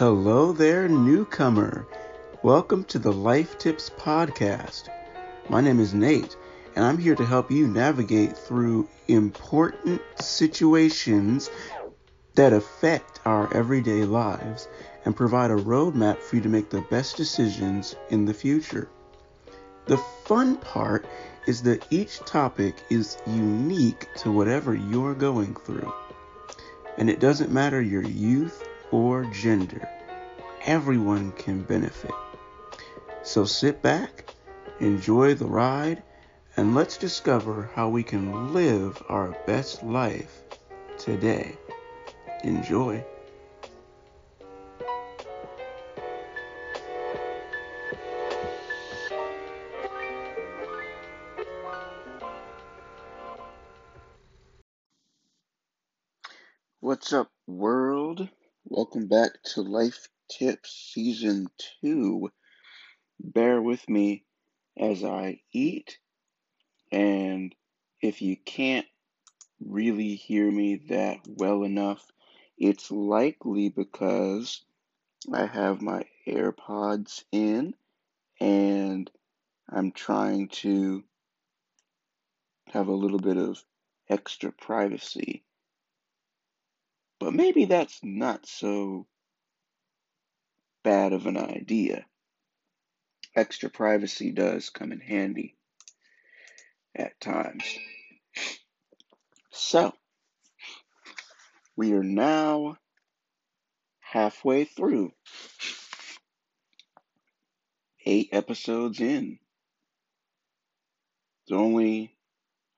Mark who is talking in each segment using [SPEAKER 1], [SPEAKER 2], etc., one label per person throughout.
[SPEAKER 1] Hello there, newcomer. Welcome to the Life Tips Podcast. My name is Nate, and I'm here to help you navigate through important situations that affect our everyday lives and provide a roadmap for you to make the best decisions in the future. The fun part is that each topic is unique to whatever you're going through. And it doesn't matter your youth or gender, everyone can benefit. So sit back, enjoy the ride, and let's discover how we can live our best life today. Enjoy. What's up, world? Welcome back to Life Tips Season 2. Bear with me as I eat, and if you can't really hear me that well enough, it's likely because I have my AirPods in and I'm trying to have a little bit of extra privacy. But maybe that's not so bad of an idea. Extra privacy does come in handy at times. So, we are now halfway through. Eight episodes in. There's only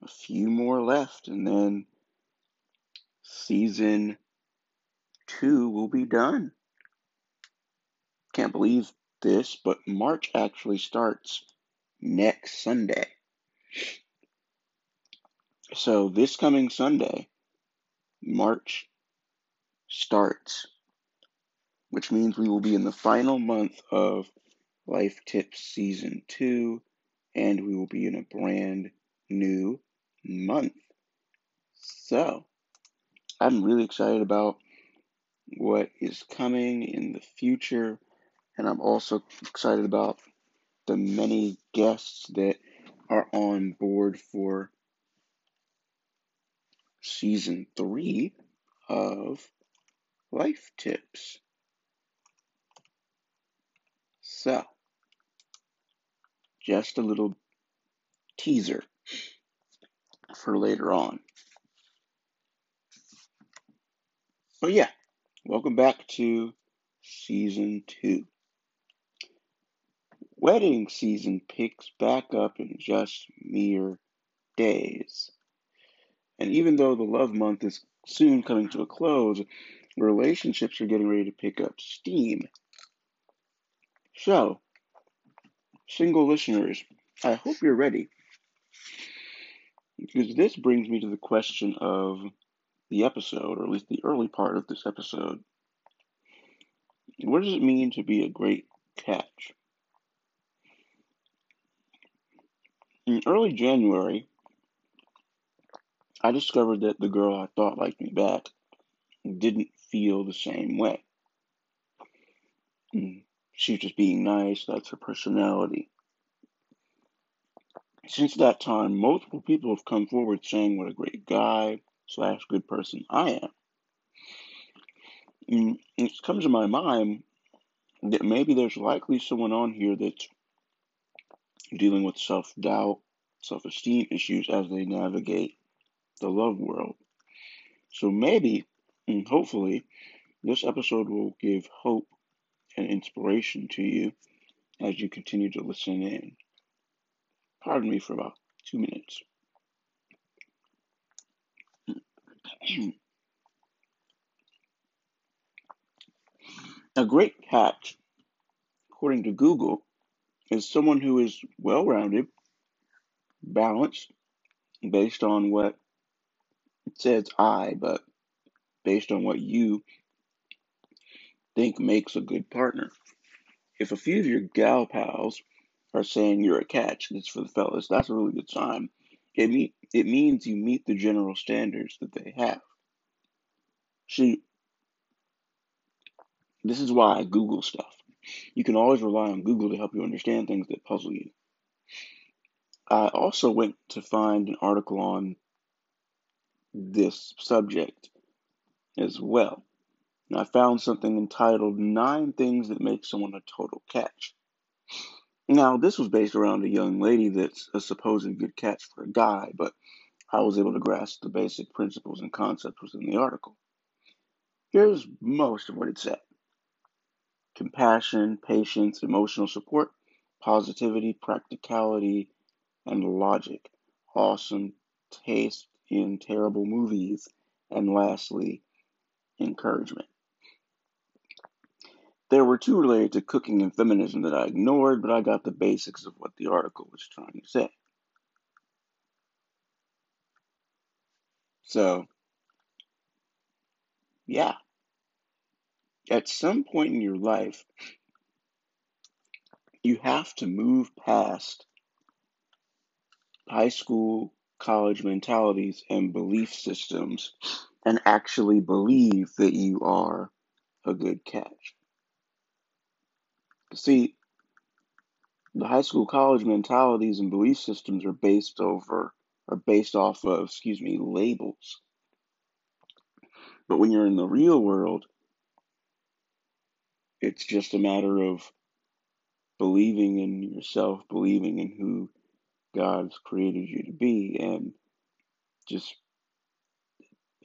[SPEAKER 1] a few more left, and then season two will be done. Can't believe this, but March actually starts next Sunday. So, this coming Sunday, March starts, which means we will be in the final month of Life Tips Season 2, and we will be in a brand new month. So, I'm really excited about what is coming in the future, and I'm also excited about the many guests that are on board for season three of Life Tips. So, just a little teaser for later on. But yeah, welcome back to season two. Wedding season picks back up in just mere days. And even though the love month is soon coming to a close, relationships are getting ready to pick up steam. So, single listeners, I hope you're ready. Because this brings me to the question of the episode, or at least the early part of this episode. What does it mean to be a great catch? In early January, I discovered that the girl I thought liked me back didn't feel the same way. Mm, she was just being nice, that's her personality. Since that time, multiple people have come forward saying what a great guy slash good person I am. And it comes to my mind that maybe there's likely someone on here that's dealing with self doubt, self esteem issues as they navigate the love world. So maybe, and hopefully, this episode will give hope and inspiration to you as you continue to listen in. Pardon me for about two minutes. A great catch, according to Google, is someone who is well rounded, balanced, based on what it says I, but based on what you think makes a good partner. If a few of your gal pals are saying you're a catch, this for the fellas, that's a really good sign. It mean, it means you meet the general standards that they have. See, This is why I Google stuff. You can always rely on Google to help you understand things that puzzle you. I also went to find an article on this subject as well. And I found something entitled Nine Things That Make Someone a Total Catch. Now, this was based around a young lady that's a supposed good catch for a guy, but I was able to grasp the basic principles and concepts within the article. Here's most of what it said compassion, patience, emotional support, positivity, practicality, and logic, awesome taste in terrible movies, and lastly, encouragement. There were two related to cooking and feminism that I ignored, but I got the basics of what the article was trying to say. So, yeah. At some point in your life, you have to move past high school, college mentalities and belief systems and actually believe that you are a good catch. See, the high school college mentalities and belief systems are based over are based off of, excuse me, labels. But when you're in the real world, it's just a matter of believing in yourself, believing in who God's created you to be, and just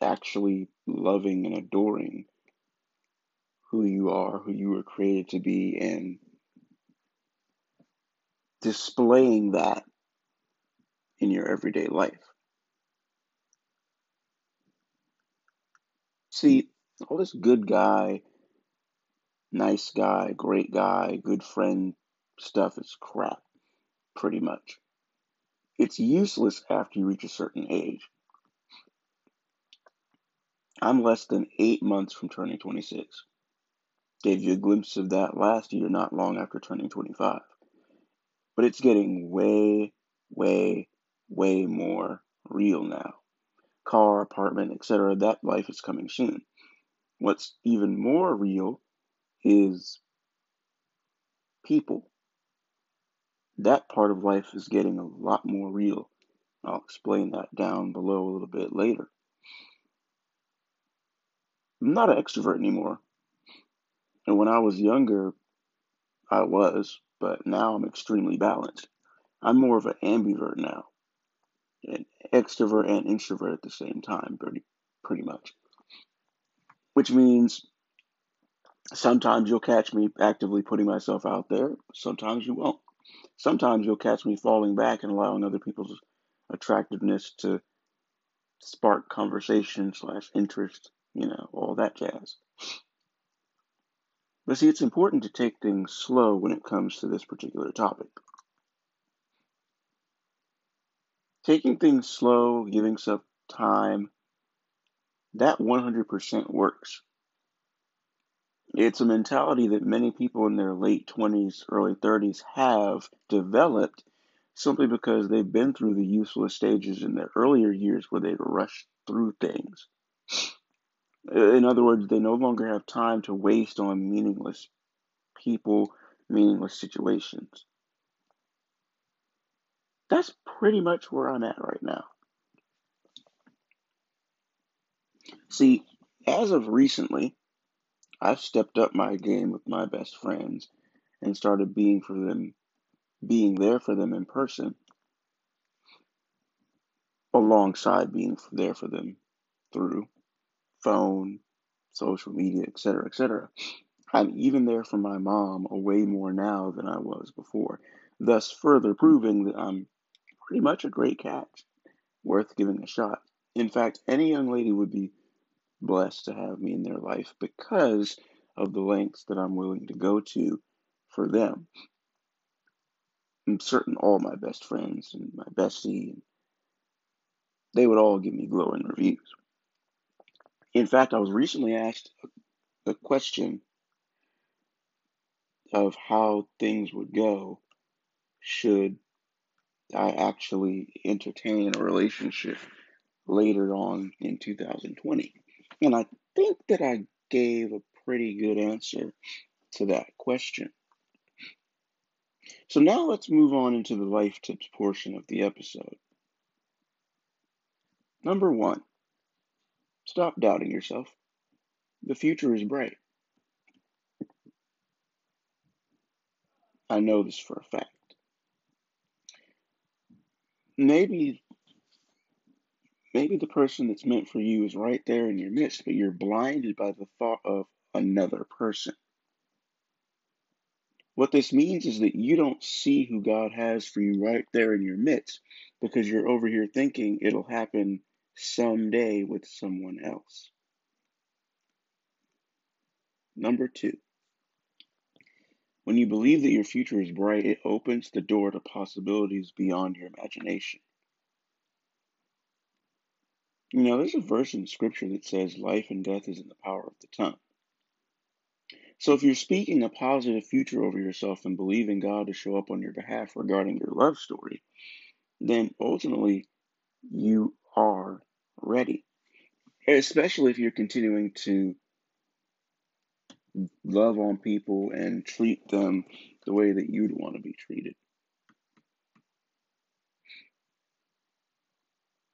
[SPEAKER 1] actually loving and adoring who you are, who you were created to be, and displaying that in your everyday life. See, all this good guy, nice guy, great guy, good friend stuff is crap, pretty much. It's useless after you reach a certain age. I'm less than eight months from turning 26. Gave you a glimpse of that last year, not long after turning 25. But it's getting way, way, way more real now. Car, apartment, etc. That life is coming soon. What's even more real is people. That part of life is getting a lot more real. I'll explain that down below a little bit later. I'm not an extrovert anymore. And when I was younger, I was, but now I'm extremely balanced. I'm more of an ambivert now, an extrovert and introvert at the same time, pretty, pretty much. Which means sometimes you'll catch me actively putting myself out there, sometimes you won't. Sometimes you'll catch me falling back and allowing other people's attractiveness to spark conversation slash interest you know, all that jazz. But see, it's important to take things slow when it comes to this particular topic. Taking things slow, giving some time, that 100% works. It's a mentality that many people in their late 20s, early 30s have developed simply because they've been through the useless stages in their earlier years where they rushed through things. In other words, they no longer have time to waste on meaningless people, meaningless situations. That's pretty much where I'm at right now. See, as of recently, I've stepped up my game with my best friends and started being for them, being there for them in person, alongside being there for them through phone, social media, etc., etc. I'm even there for my mom way more now than I was before, thus further proving that I'm pretty much a great catch, worth giving a shot. In fact, any young lady would be blessed to have me in their life because of the lengths that I'm willing to go to for them. I'm certain all my best friends and my bestie, they would all give me glowing reviews. In fact, I was recently asked a question of how things would go should I actually entertain a relationship later on in 2020. And I think that I gave a pretty good answer to that question. So now let's move on into the life tips portion of the episode. Number one, stop doubting yourself. The future is bright. I know this for a fact. Maybe maybe the person that's meant for you is right there in your midst, but you're blinded by the thought of another person. What this means is that you don't see who God has for you right there in your midst because you're over here thinking it'll happen someday with someone else. Number two, when you believe that your future is bright, it opens the door to possibilities beyond your imagination. You know, there's a verse in scripture that says life and death is in the power of the tongue. So if you're speaking a positive future over yourself and believing God to show up on your behalf regarding your love story, then ultimately you are ready. Especially if you're continuing to love on people and treat them the way that you'd want to be treated.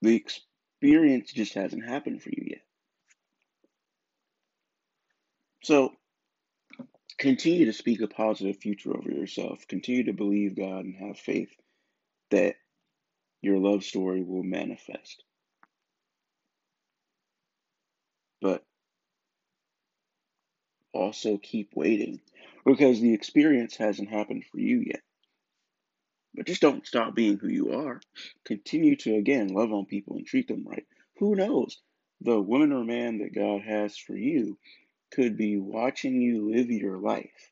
[SPEAKER 1] The experience just hasn't happened for you yet. So continue to speak a positive future over yourself. Continue to believe God and have faith that your love story will manifest. But also keep waiting because the experience hasn't happened for you yet. But just don't stop being who you are. Continue to, again, love on people and treat them right. Who knows? The woman or man that God has for you could be watching you live your life.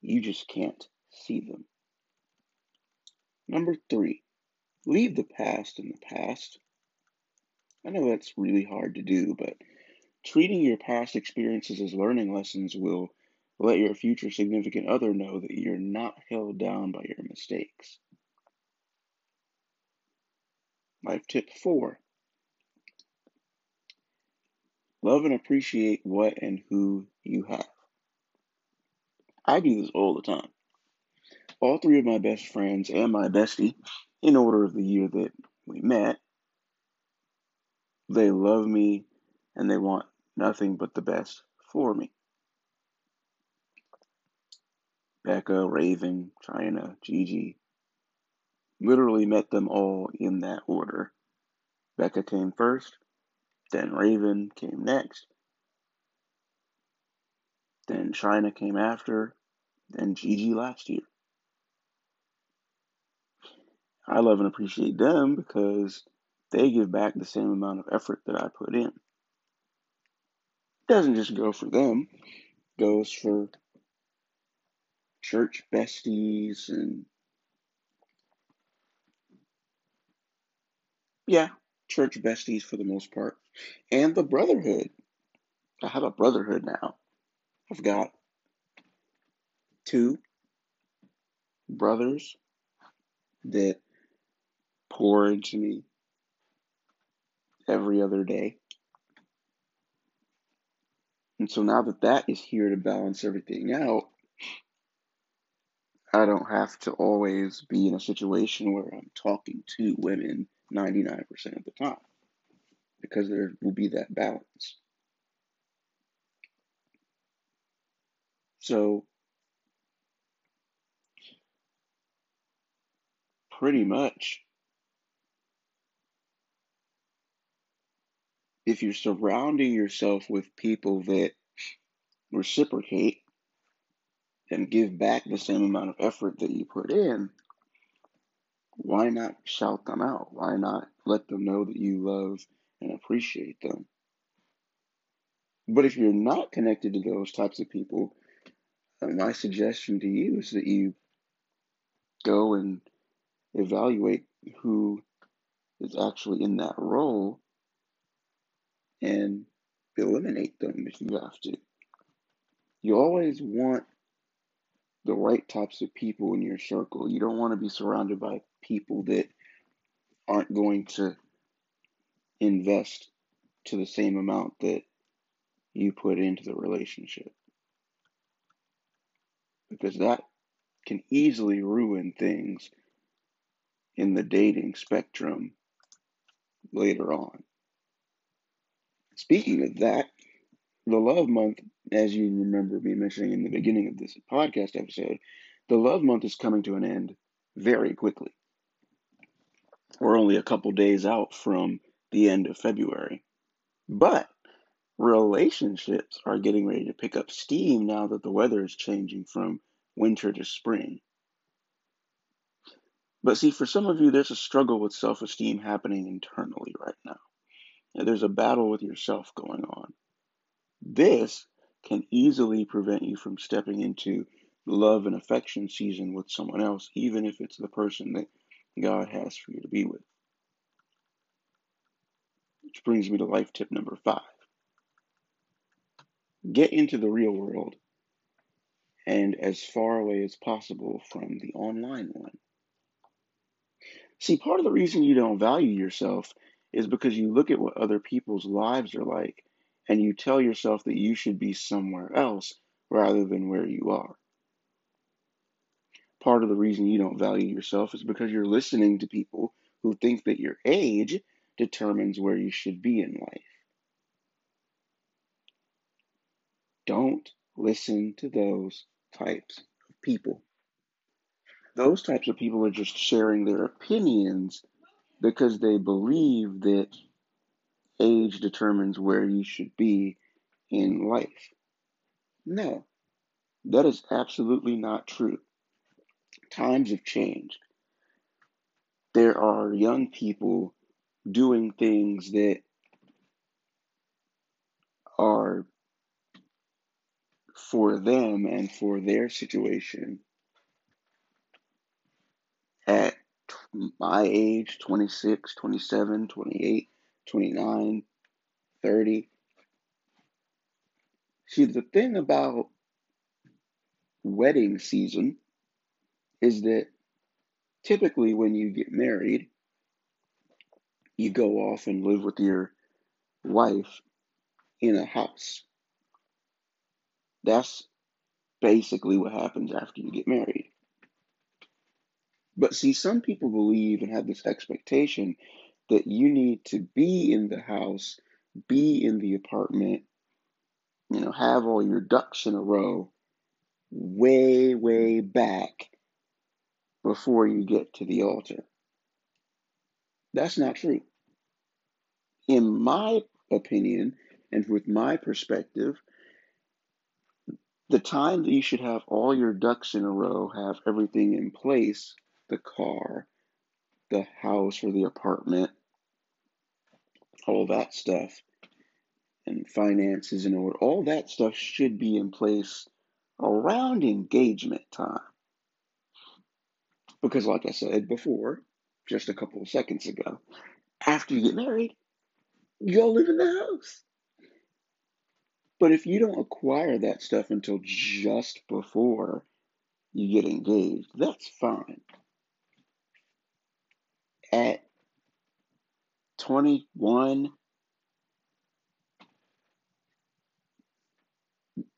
[SPEAKER 1] You just can't see them. Number three, leave the past in the past. I know that's really hard to do, but treating your past experiences as learning lessons will let your future significant other know that you're not held down by your mistakes. Life tip four Love and appreciate what and who you have. I do this all the time. All three of my best friends and my bestie, in order of the year that we met, they love me and they want nothing but the best for me. Becca, Raven, China, Gigi. Literally met them all in that order. Becca came first, then Raven came next. Then China came after. Then Gigi last year. I love and appreciate them because they give back the same amount of effort that I put in. Doesn't just go for them, goes for church besties and yeah, church besties for the most part, and the brotherhood. I have a brotherhood now. I've got two brothers that pour into me every other day. And so now that that is here to balance everything out, I don't have to always be in a situation where I'm talking to women 99% of the time because there will be that balance. So, pretty much, if you're surrounding yourself with people that reciprocate and give back the same amount of effort that you put in, why not shout them out? Why not let them know that you love and appreciate them? But if you're not connected to those types of people, uh, my suggestion to you is that you go and evaluate who is actually in that role and eliminate them if you have to. You always want the right types of people in your circle. You don't want to be surrounded by people that aren't going to invest to the same amount that you put into the relationship. because that can easily ruin things in the dating spectrum later on. Speaking of that, the love month, as you remember me mentioning in the beginning of this podcast episode, the love month is coming to an end very quickly. We're only a couple days out from the end of February. But relationships are getting ready to pick up steam now that the weather is changing from winter to spring. But see, for some of you, there's a struggle with self esteem happening internally right now. There's a battle with yourself going on. This can easily prevent you from stepping into love and affection season with someone else, even if it's the person that God has for you to be with. Which brings me to life tip number five get into the real world and as far away as possible from the online one. See, part of the reason you don't value yourself is because you look at what other people's lives are like and you tell yourself that you should be somewhere else rather than where you are. Part of the reason you don't value yourself is because you're listening to people who think that your age determines where you should be in life. Don't listen to those types of people. Those types of people are just sharing their opinions because they believe that age determines where you should be in life. No, that is absolutely not true. Times have changed. There are young people doing things that are for them and for their situation at my age 26, 27, 28, 29, 30. See, the thing about wedding season is that typically when you get married, you go off and live with your wife in a house. That's basically what happens after you get married. But see, some people believe and have this expectation that you need to be in the house, be in the apartment, you know, have all your ducks in a row way, way back before you get to the altar. That's not true. In my opinion, and with my perspective, the time that you should have all your ducks in a row, have everything in place the car, the house or the apartment, all that stuff, and finances and order, all that stuff should be in place around engagement time. Because, like I said before, just a couple of seconds ago, after you get married, you all live in the house. But if you don't acquire that stuff until just before you get engaged, that's fine. At 21,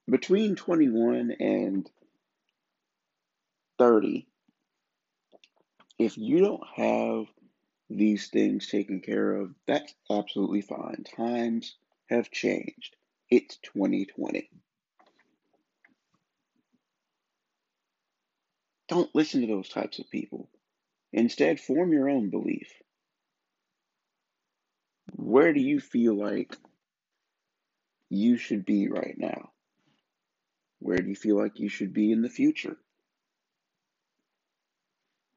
[SPEAKER 1] between 21 and 30, if you don't have these things taken care of, that's absolutely fine. Times have changed. It's 2020. Don't listen to those types of people. Instead, form your own belief. Where do you feel like you should be right now? Where do you feel like you should be in the future?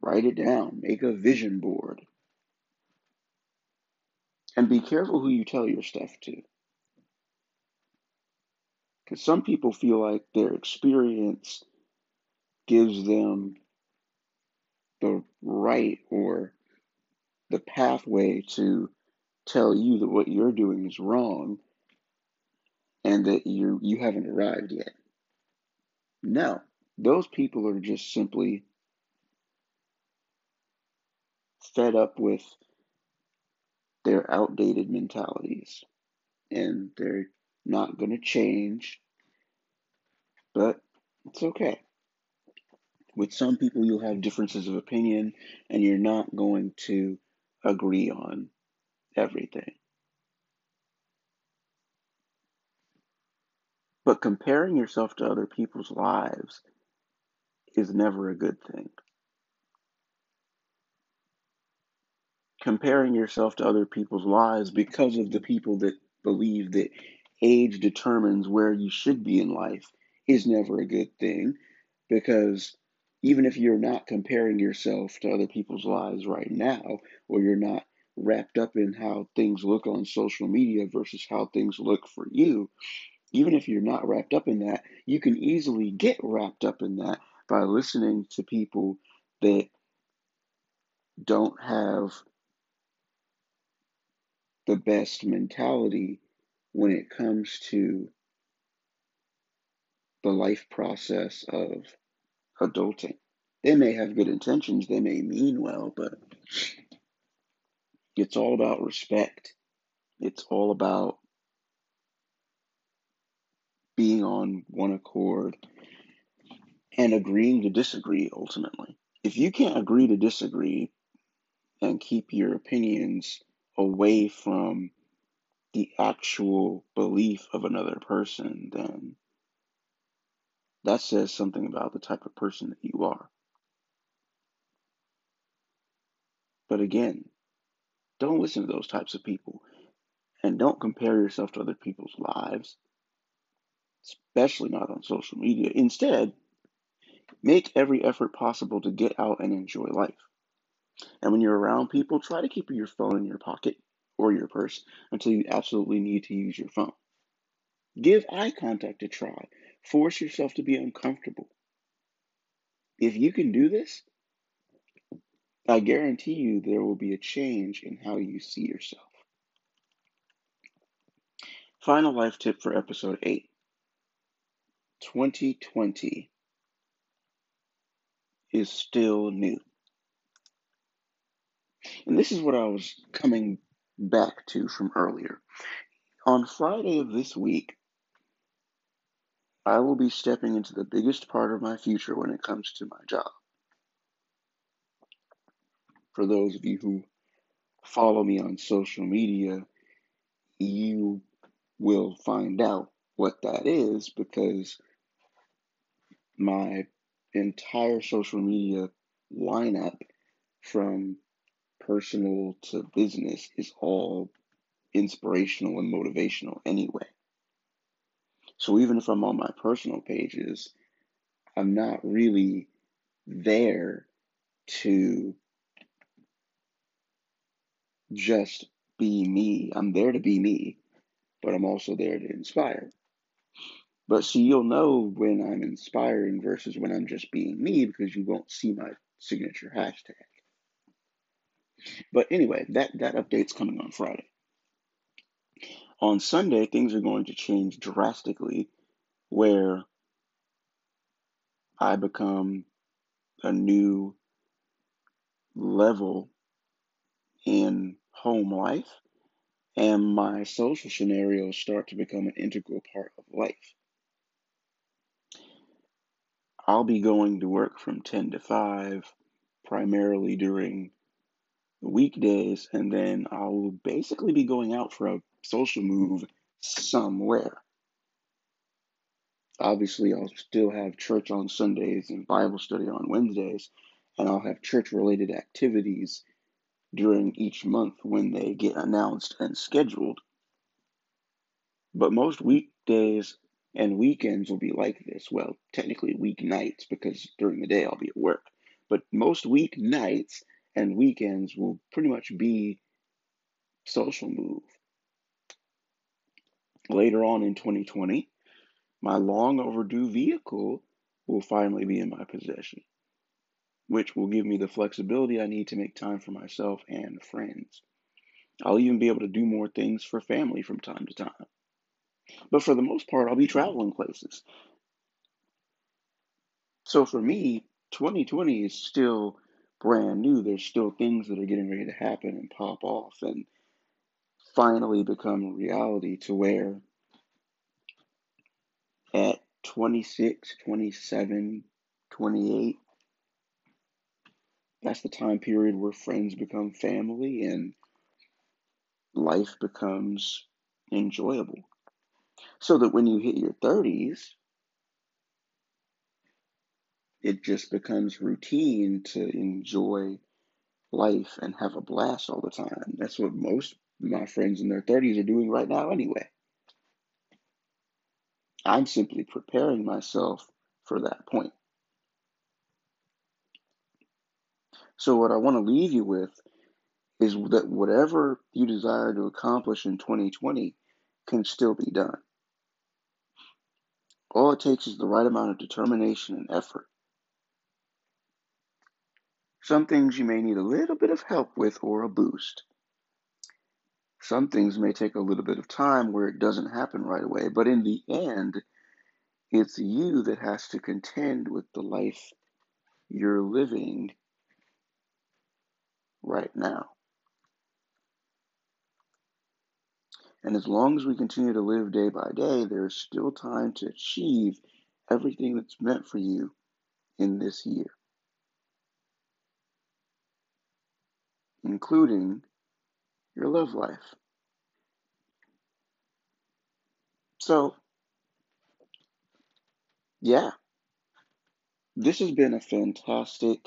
[SPEAKER 1] Write it down. Make a vision board. And be careful who you tell your stuff to. Because some people feel like their experience gives them the right or the pathway to tell you that what you're doing is wrong and that you you haven't arrived yet. No, those people are just simply fed up with their outdated mentalities and they're not going to change, but it's okay. With some people, you'll have differences of opinion and you're not going to agree on everything. But comparing yourself to other people's lives is never a good thing. Comparing yourself to other people's lives because of the people that believe that age determines where you should be in life is never a good thing because even if you're not comparing yourself to other people's lives right now, or you're not wrapped up in how things look on social media versus how things look for you, even if you're not wrapped up in that, you can easily get wrapped up in that by listening to people that don't have the best mentality when it comes to the life process of adulting. They may have good intentions, they may mean well, but it's all about respect. It's all about being on one accord and agreeing to disagree ultimately. If you can't agree to disagree and keep your opinions away from the actual belief of another person, then that says something about the type of person that you are. But again, don't listen to those types of people and don't compare yourself to other people's lives, especially not on social media. Instead, make every effort possible to get out and enjoy life. And when you're around people, try to keep your phone in your pocket or your purse until you absolutely need to use your phone. Give eye contact a try. Force yourself to be uncomfortable. If you can do this, I guarantee you there will be a change in how you see yourself. Final life tip for episode 8 2020 is still new. And this is what I was coming back to from earlier. On Friday of this week, I will be stepping into the biggest part of my future when it comes to my job. For those of you who follow me on social media, you will find out what that is because my entire social media lineup from personal to business is all inspirational and motivational anyway. So even if I'm on my personal pages, I'm not really there to just be me. I'm there to be me, but I'm also there to inspire. But see, you'll know when I'm inspiring versus when I'm just being me because you won't see my signature hashtag. But anyway, that, that update's coming on Friday. On Sunday, things are going to change drastically where I become a new level in home life and my social scenarios start to become an integral part of life. I'll be going to work from 10 to 5, primarily during weekdays, and then I'll basically be going out for a social move somewhere. Obviously, I'll still have church on Sundays and Bible study on Wednesdays, and I'll have church related activities during each month when they get announced and scheduled. But most weekdays and weekends will be like this. Well, technically weeknights because during the day I'll be at work. But most weeknights and weekends will pretty much be social move. Later on in 2020, my long overdue vehicle will finally be in my possession which will give me the flexibility I need to make time for myself and friends. I'll even be able to do more things for family from time to time. But for the most part, I'll be traveling places. So for me, 2020 is still brand new. There's still things that are getting ready to happen and pop off and finally become reality to where at 26, 27, 28, That's the time period where friends become family and life becomes enjoyable. So that when you hit your 30s, it just becomes routine to enjoy life and have a blast all the time. That's what most my friends in their 30s are doing right now, anyway. I'm simply preparing myself for that point. So, what I want to leave you with is that whatever you desire to accomplish in 2020 can still be done. All it takes is the right amount of determination and effort. Some things you may need a little bit of help with or a boost. Some things may take a little bit of time where it doesn't happen right away, but in the end, it's you that has to contend with the life you're living right now. And as long as we continue to live day by day, there's still time to achieve everything that's meant for you in this year, including your love life. So, yeah, this has been a fantastic,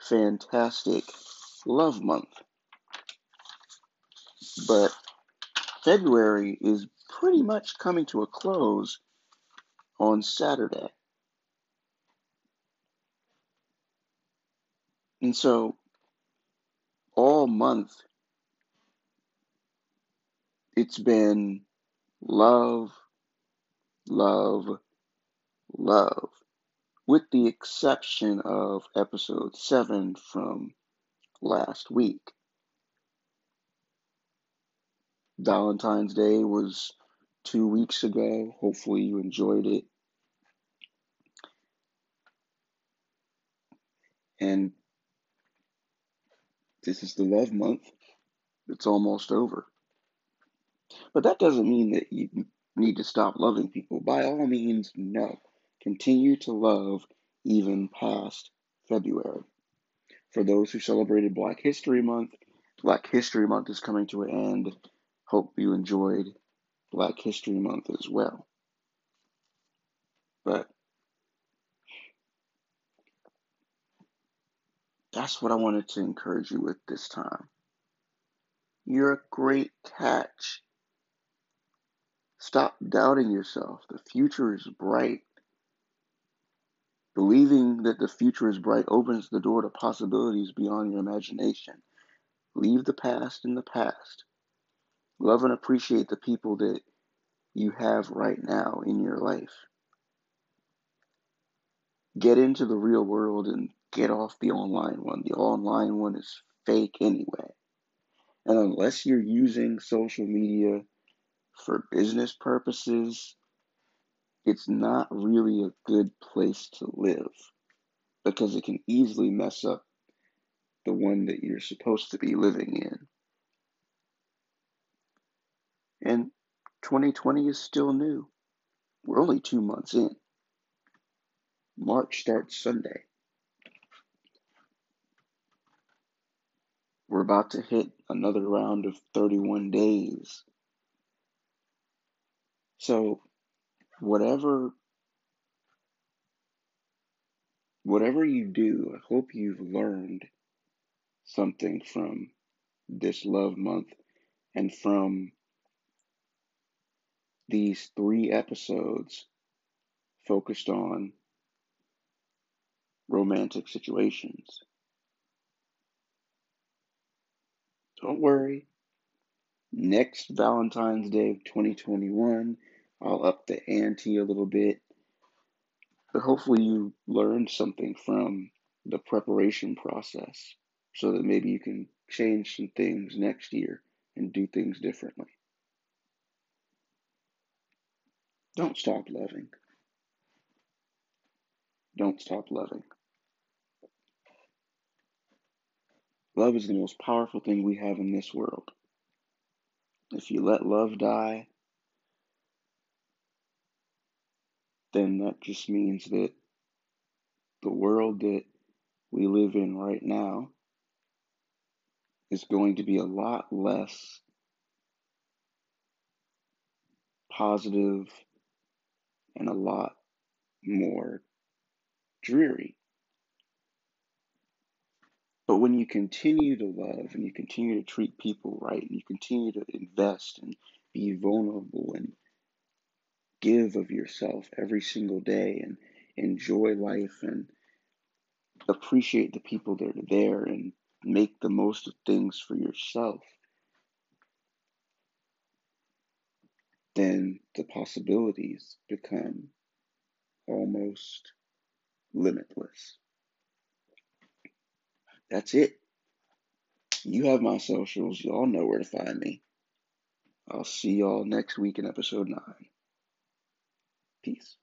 [SPEAKER 1] fantastic love month. But February is pretty much coming to a close on Saturday. And so all month it's been love, love, love, with the exception of episode 7 from last week. Valentine's Day was two weeks ago. Hopefully, you enjoyed it. And this is the love month. It's almost over. But that doesn't mean that you need to stop loving people. By all means, no. Continue to love even past February. For those who celebrated Black History Month, Black History Month is coming to an end. Hope you enjoyed Black History Month as well. But that's what I wanted to encourage you with this time. You're a great catch. Stop doubting yourself. The future is bright. Believing that the future is bright opens the door to possibilities beyond your imagination. Leave the past in the past. Love and appreciate the people that you have right now in your life. Get into the real world and get off the online one. The online one is fake anyway. And unless you're using social media for business purposes, it's not really a good place to live because it can easily mess up the one that you're supposed to be living in. And 2020 is still new. We're only two months in. March starts Sunday. We're about to hit another round of 31 days. So, whatever whatever you do, I hope you've learned something from this love month and from these three episodes focused on romantic situations. Don't worry. Next Valentine's Day of 2021, I'll up the ante a little bit. But hopefully, you learned something from the preparation process so that maybe you can change some things next year and do things differently. Don't stop loving. Don't stop loving. Love is the most powerful thing we have in this world. If you let love die, then that just means that the world that we live in right now is going to be a lot less positive and a lot more dreary. But when you continue to love and you continue to treat people right and you continue to invest and be vulnerable and give of yourself every single day and enjoy life and appreciate the people that are there and make the most of things for yourself, then the possibilities become almost limitless. That's it. You have my socials. Y'all know where to find me. I'll see y'all next week in episode 9. Peace.